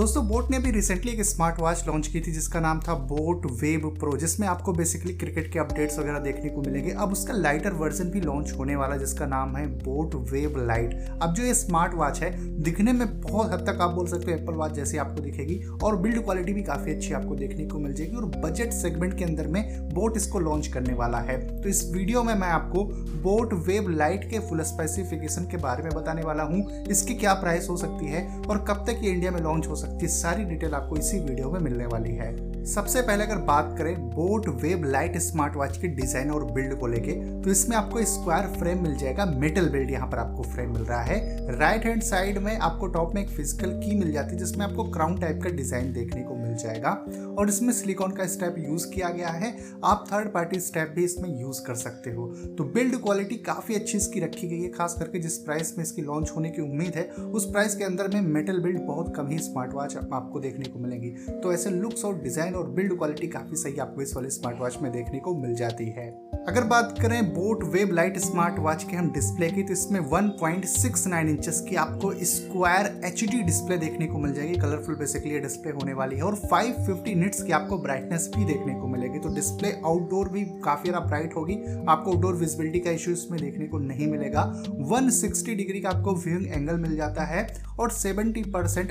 दोस्तों, बोट ने भी रिसेंटली एक स्मार्ट वॉच लॉन्च की थी, जिसका नाम था बोट वेब प्रो, जिसमें आपको बेसिकली क्रिकेट के अपडेट्स वगैरह देखने को मिलेंगे। अब उसका लाइटर वर्जन भी लॉन्च होने वाला है, जिसका नाम है बोट वेब लाइट। अब जो ये स्मार्ट वॉच है, दिखने में बहुत हद तक आप बोल सकते हो एप्पल वॉच जैसी आपको दिखेगी, और बिल्ड क्वालिटी भी काफ़ी अच्छी आपको देखने को मिल जाएगी, और बजट सेगमेंट के अंदर में बोट इसको लॉन्च करने वाला है। तो इस वीडियो में मैं आपको बोट वेब लाइट के फुल स्पेसिफिकेशन के बारे में बताने वाला हूँ, इसकी क्या प्राइस हो सकती है, और कब तक ये इंडिया में लॉन्च हो सकती है सारी डिटेल आपको इसी वीडियो में मिलने वाली है। सबसे पहले अगर बात करें boat wave light smart watch के डिज़ाइन और बिल्ड को लेके तो इसमें आपको स्क्वायर फ्रेम मिल जाएगा, मेटल बिल्ड यहाँ पर आपको फ्रेम मिल रहा है। राइट हैंड साइड में आपको टॉप में एक फ़िज़िकल की मिल जाती है, जिसमें आपको क्राउन टाइप का डिज़ाइन देखने को मिल जाएगा। और इसमें सिलिकॉन का स्टेप यूज़ किया गया है, आप थर्ड पार्टी स्टेप भी इसमें यूज़ कर सकते हो। तो बिल्ड क्वालिटी काफ़ी अच्छी इसकी रखी गई है, खास करके जिस प्राइस में इसकी लॉन्च होने की उम्मीद है, उस प्राइस के अंदर में मेटल बिल्ड बहुत कम ही स्मार्ट वॉच आपको देखने को मिलेंगी। तो ऐसे लुक्स और डिज़ाइन और बिल्ड क्वालिटी काफ़ी सही आपको इस वाले स्मार्ट वॉच में देखने को मिल जाती है। अगर बात करें boat wave light smart watch के हम डिस्प्ले की तो इसमें 1.69 इंचेस की आपको स्क्वायर एचडी डिस्प्ले देखने को मिल जाएगी। कलरफुल बेसिकली डिस्प्ले होने वाली है। और 550 निट्स की आपको ब्राइटनेस भी देखने को मिलेगी। तो डिस्प्ले आउटडोर भी काफ़ी ज़्यादा ब्राइट होगी। आपको आउटडोर विजिबिलिटी का इश्यू इसमें देखने को नहीं मिलेगा। 160 डिग्री का आपको व्यूइंग एंगल मिल जाता है। और 70 परसेंट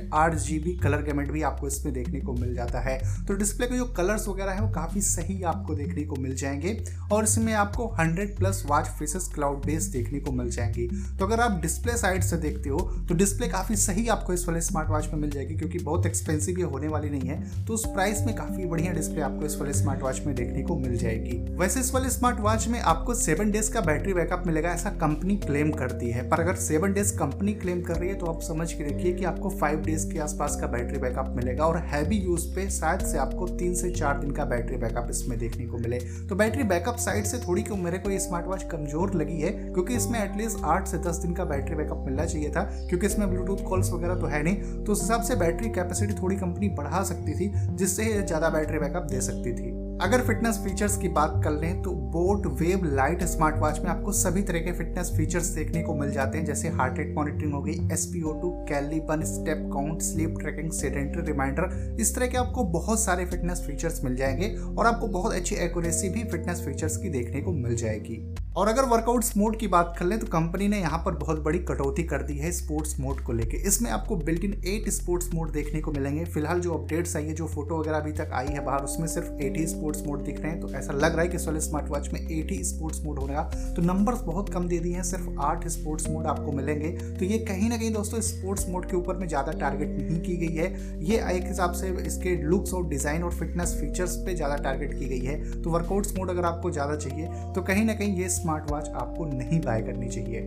कलर गेमेंट भी आपको इसमें देखने को मिल जाता है। तो डिस्प्ले के जो कलर्स वगैरह है, वो काफ़ी सही आपको देखने को मिल जाएँगे। और इसमें आपको 100 plus watch faces cloud base देखने को मिल जाएँगी। तो अगर आप डिस्प्ले साइड से देखते हो तो डिस्प्ले काफ़ी सही आपको इस वाले स्मार्ट वॉच में मिल जाएगी, क्योंकि बहुत एक्सपेंसिव ये होने वाली नहीं है। तो उस प्राइस में काफ़ी बढ़िया डिस्प्ले आपको इस वाले स्मार्ट वॉच में देखने को मिल जाएगी। वैसे इस वाले स्मार्ट वॉच में आपको सेवन डेज़ का बैटरी बैकअप मिलेगा, ऐसा कंपनी क्लेम करती है। पर अगर सेवन डेज़ कंपनी क्लेम कर रही है तो आप समझ के देखिए कि आपको फाइव डेज़ के आसपास का बैटरी बैकअप मिलेगा, और हैवी यूज़ पे शायद से आपको तीन से चार दिन का बैटरी बैकअप इसमें देखने को मिले। तो बैटरी बैकअप साइड से थोड़ी क्यों मेरे को ये स्मार्ट वॉच कमज़ोर लगी है, क्योंकि इसमें एटलीस्ट आठ से दस दिन का बैटरी बैकअप मिलना चाहिए था, क्योंकि इसमें ब्लूटूथ कॉल्स वगैरह तो है नहीं तो उस हिसाब से बैटरी कैपेसिटी थोड़ी कंपनी बढ़ा सकती थी, जिससे ज़्यादा बैटरी बैकअप दे सकती थी। अगर फिटनेस फीचर्स की बात कर लें तो boat wave light smart watch में आपको सभी तरह के फिटनेस फीचर्स देखने को मिल जाते हैं, जैसे हार्ट रेट मॉनिटरिंग हो गई S P O two कैलीबन step count sleep tracking sedentary reminder इस तरह के आपको बहुत सारे फिटनेस फीचर्स मिल जाएँगे और आपको बहुत अच्छी एक्यूरेसी भी फिटनेस फीचर्स की देखने को मिल जाएगी। और अगर वर्कआउट्स मोड की बात कर लें तो कंपनी ने यहाँ पर बहुत बड़ी कटौती कर दी है स्पोर्ट्स मोड को लेके। इसमें आपको built in eight sports mode देखने को मिलेंगे। फ़िलहाल जो अपडेट्स आई है, जो फ़ोटो वगैरह अभी तक आई है बाहर, उसमें सिर्फ़ एट ही स्पोर्ट्स मोड दिख रहे हैं। तो ऐसा लग रहा है कि इस वाले स्मार्ट वॉच में एट ही स्पोर्ट्स मोड होगा। तो नंबर्स बहुत कम दे दिए हैं, सिर्फ़ आठ स्पोर्ट्स मोड आपको मिलेंगे। तो ये कहीं ना कहीं दोस्तों स्पोर्ट्स मोड के ऊपर में ज़्यादा टारगेट नहीं की गई है। ये एक हिसाब से इसके लुक्स और डिज़ाइन और फिटनेस फीचर्स पे ज़्यादा टारगेट की गई है। तो वर्कआउट्स मोड अगर आपको ज़्यादा चाहिए तो कहीं ना कहीं ये स्मार्ट वॉच आपको नहीं बाय करनी चाहिए।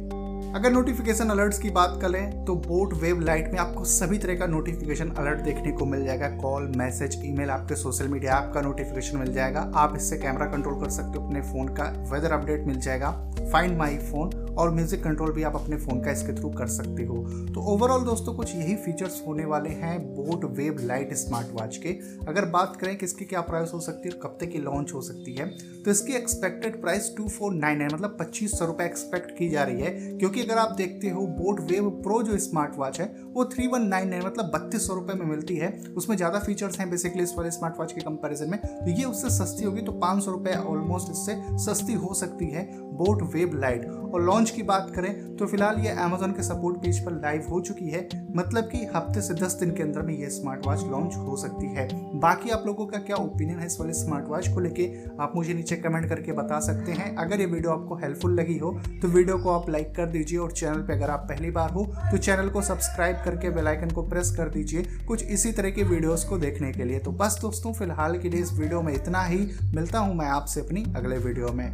अगर नोटिफिकेशन अलर्ट्स की बात करें तो बोट वेब लाइट में आपको सभी तरह का नोटिफिकेशन अलर्ट देखने को मिल जाएगा। कॉल मैसेज ईमेल आपके सोशल मीडिया ऐप का नोटिफिकेशन मिल जाएगा। आप इससे कैमरा कंट्रोल कर सकते हो, अपने फ़ोन का वेदर अपडेट मिल जाएगा। फाइंड माई फ़ोन और म्यूज़िक कंट्रोल भी आप अपने फ़ोन का इसके थ्रू कर सकते हो। तो ओवरऑल दोस्तों, कुछ यही फीचर्स होने वाले हैं boAt Wave Lite smart watch के। अगर बात करें कि इसकी क्या प्राइस हो सकती है कब तक की लॉन्च हो सकती है तो इसकी expected price two four nine nine मतलब पच्चीस सौ रुपए एक्सपेक्ट की जा रही है, क्योंकि अगर आप देखते हो बोट वेब प्रो जो स्मार्ट वॉच है, वो थ्री वन नाइन नाइन मतलब बत्तीस सौ रुपए में मिलती है। उसमें ज़्यादा फीचर्स हैं बेसिकली इस वाले स्मार्ट वॉच के कंपैरिजन में। तो ये उससे सस्ती होगी तो पाँच सौ रुपये ऑलमोस्ट इससे सस्ती हो सकती है बोट वेब लाइट और लॉन्च की बात करें तो फ़िलहाल ये अमेजोन के सपोर्ट पेज पर लाइव हो चुकी है। मतलब कि हफ़्ते से दस दिन के अंदर में ये स्मार्ट वॉच लॉन्च हो सकती है। बाकी आप लोगों का क्या ओपिनियन है इस वाले स्मार्ट वॉच को लेके? आप मुझे नीचे कमेंट करके बता सकते हैं। अगर ये वीडियो आपको हेल्पफुल लगी हो तो वीडियो को आप लाइक कर दीजिए और चैनल पर अगर आप पहली बार हो तो चैनल को सब्सक्राइब करके बेलाइकन को प्रेस कर दीजिए कुछ इसी तरह के वीडियोस को देखने के लिए। तो बस दोस्तों, फ़िलहाल के लिए इस वीडियो में इतना ही। मिलता हूँ मैं आपसे अपनी अगले वीडियो में।